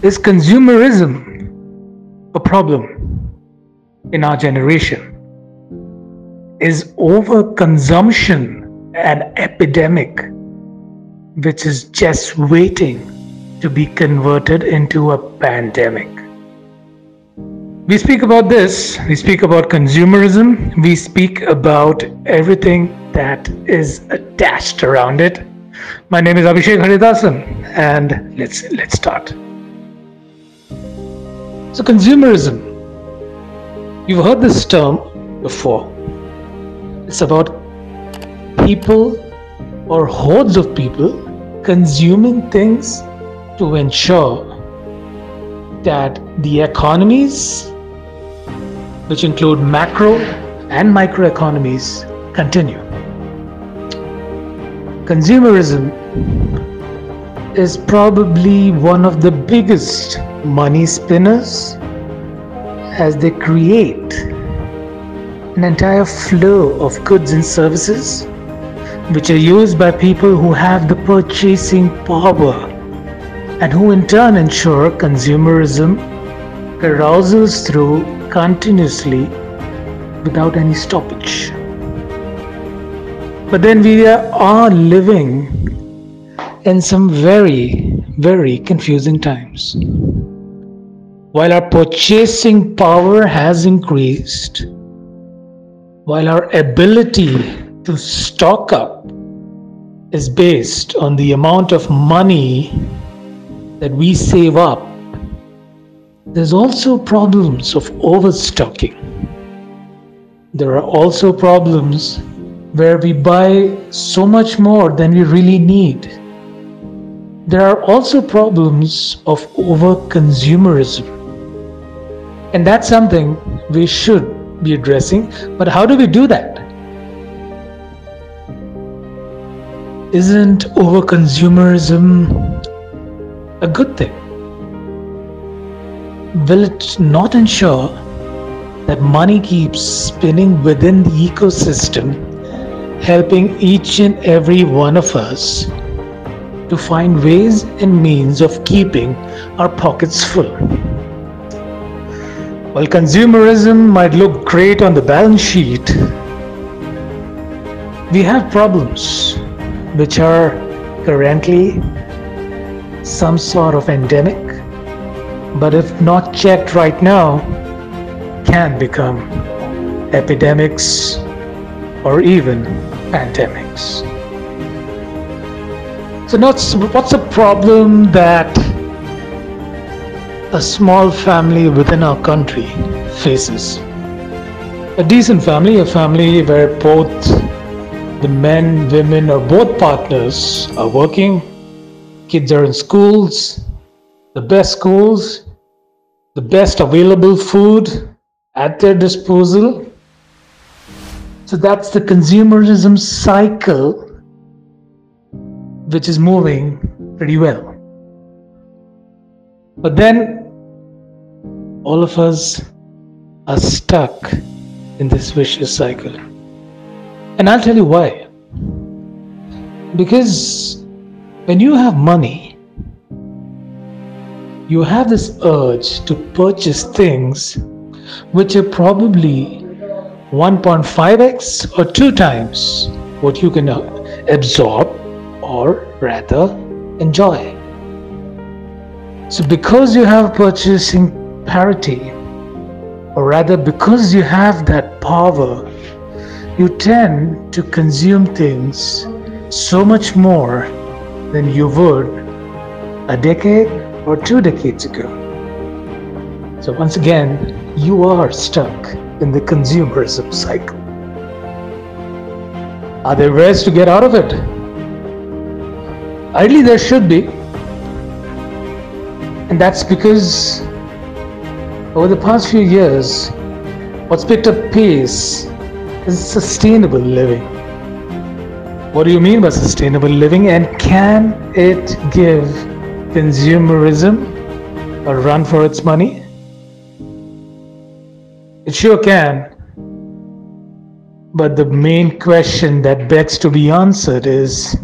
Is consumerism a problem in our generation? Is overconsumption an epidemic which is just waiting to be converted into a pandemic? We speak about this, we speak about consumerism, we speak about everything that is attached around it. My name is Abhishek Haridasan and let's let's start. So, consumerism, you've heard this term before. It's about people or hordes of people consuming things to ensure that the economies, which include macro and micro economies, continue. Consumerism is probably one of the biggest money spinners as they create an entire flow of goods and services which are used by people who have the purchasing power and who in turn ensure consumerism carousels through continuously without any stoppage. But then we are living in some very, very confusing times. While our purchasing power has increased, while our ability to stock up is based on the amount of money that we save up, there's also problems of overstocking. There are also problems where we buy so much more than we really need. There are also problems of over consumerism and that's something we should be addressing. But how do we do that? Isn't overconsumerism a good thing? Will it not ensure that money keeps spinning within the ecosystem, helping each and every one of us to find ways and means of keeping our pockets full? While consumerism might look great on the balance sheet, we have problems which are currently some sort of endemic, but if not checked right now, can become epidemics or even pandemics. So, what's a problem that a small family within our country faces. A decent family, a family where both the men, women, or both partners are working, kids are in schools, the best schools, the best available food at their disposal. So that's the consumerism cycle which is moving pretty well. But then all of us are stuck in this vicious cycle. And I'll tell you why. Because when you have money, you have this urge to purchase things which are probably 1.5x or 2 times what you can absorb or rather enjoy. So, because you have purchasing parity, or rather, because you have that power, you tend to consume things so much more than you would a decade or two decades ago. So, once again, you are stuck in the consumerism cycle. Are there ways to get out of it? Ideally, there should be. And that's because over the past few years, what's picked up pace is sustainable living. What do you mean by sustainable living? And can it give consumerism a run for its money? It sure can. But the main question that begs to be answered is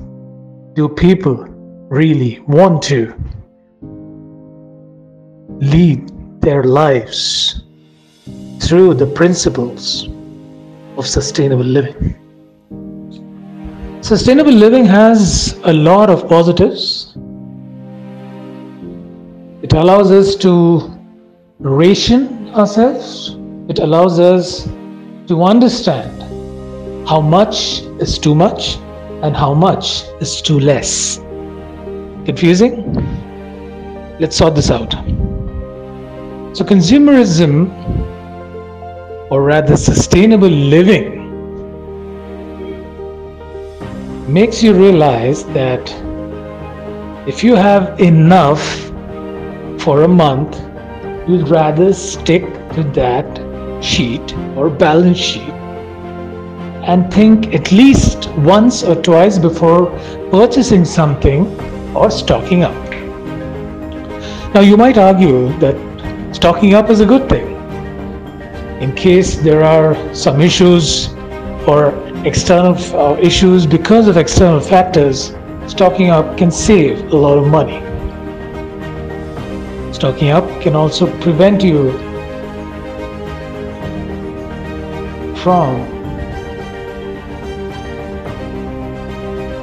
do people really want to? Lead their lives through the principles of sustainable living. Sustainable living has a lot of positives. It allows us to ration ourselves, it allows us to understand how much is too much and how much is too less. Confusing? Let's sort this out. So, consumerism, or rather sustainable living, makes you realize that if you have enough for a month, you'd rather stick to that sheet or balance sheet and think at least once or twice before purchasing something or stocking up. Now, you might argue that stocking up is a good thing. In case there are some issues or external uh, issues because of external factors, stocking up can save a lot of money. Stocking up can also prevent you from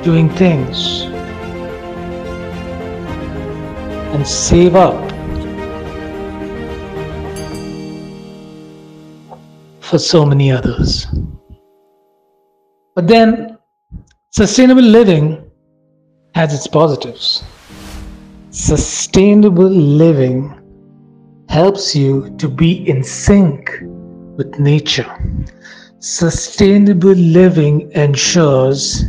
doing things and save up for so many others. But then, sustainable living has its positives. Sustainable living helps you to be in sync with nature. Sustainable living ensures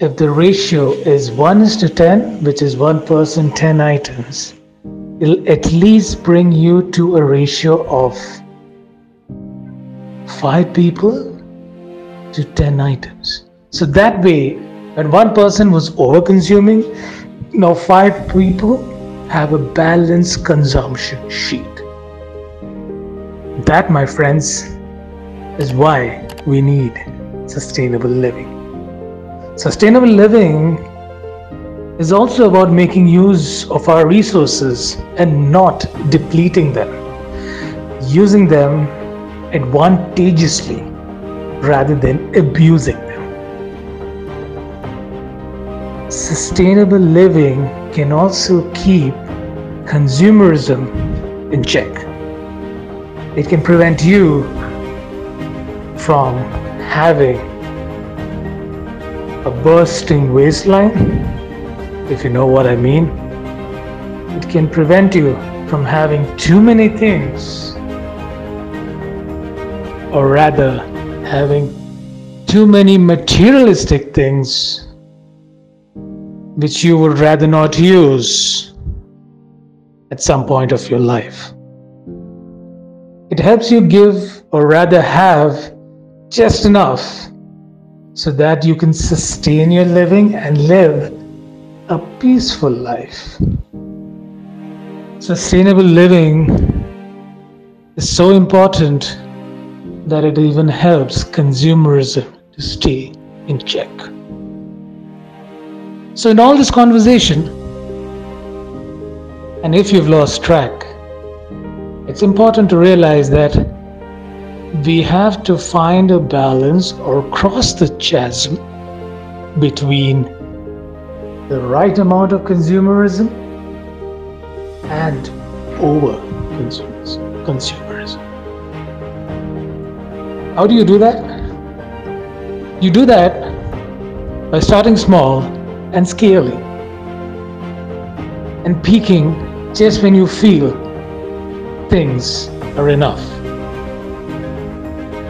if the ratio is 1 is to 10, which is one person, 10 items, it'll at least bring you to a ratio of 5 people to 10 items. So that way, when one person was over consuming, now 5 people have a balanced consumption sheet. That, my friends, is why we need sustainable living. Sustainable living is also about making use of our resources and not depleting them, using them advantageously rather than abusing them. Sustainable living can also keep consumerism in check. It can prevent you from having a bursting waistline, if you know what I mean. It can prevent you from having too many things, or rather, having too many materialistic things which you would rather not use at some point of your life. It helps you give, or rather have, just enough so that you can sustain your living and live a peaceful life. Sustainable living is so important that it even helps consumerism to stay in check. So, in all this conversation, and if you've lost track, it's important to realize that we have to find a balance or cross the chasm between the right amount of consumerism and over consumerism. How do you do that? You do that by starting small and scaling and peaking just when you feel things are enough.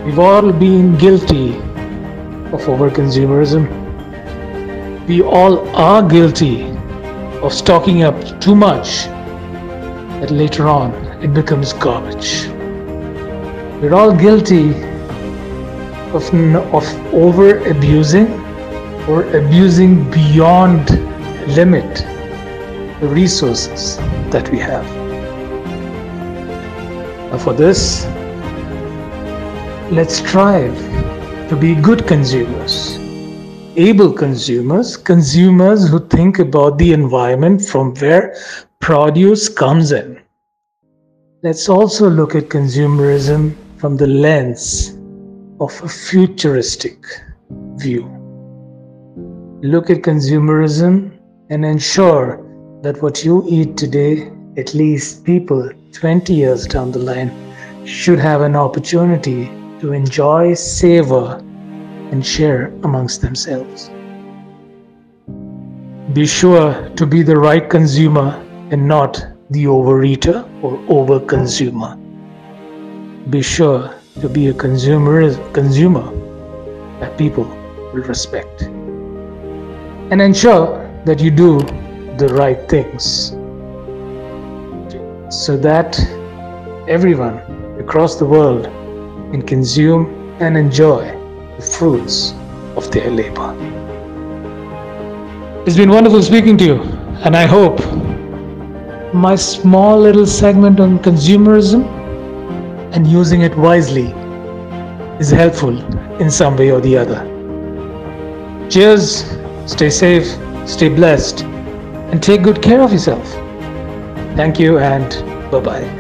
We've all been guilty of overconsumerism. We all are guilty of stocking up too much that later on it becomes garbage. We're all guilty of, of over abusing or abusing beyond limit the resources that we have. Now for this, let's strive to be good consumers, able consumers, consumers who think about the environment from where produce comes in. Let's also look at consumerism from the lens of a futuristic view. Look at consumerism and ensure that what you eat today, at least people 20 years down the line, should have an opportunity to enjoy, savor, and share amongst themselves. Be sure to be the right consumer and not the overeater or overconsumer. Be sure to be a consumer consumer that people will respect. And ensure that you do the right things so that everyone across the world can consume and enjoy the fruits of their labor. It's been wonderful speaking to you, and I hope my small little segment on consumerism and using it wisely is helpful in some way or the other. Cheers, stay safe, stay blessed, and take good care of yourself. Thank you, and bye bye.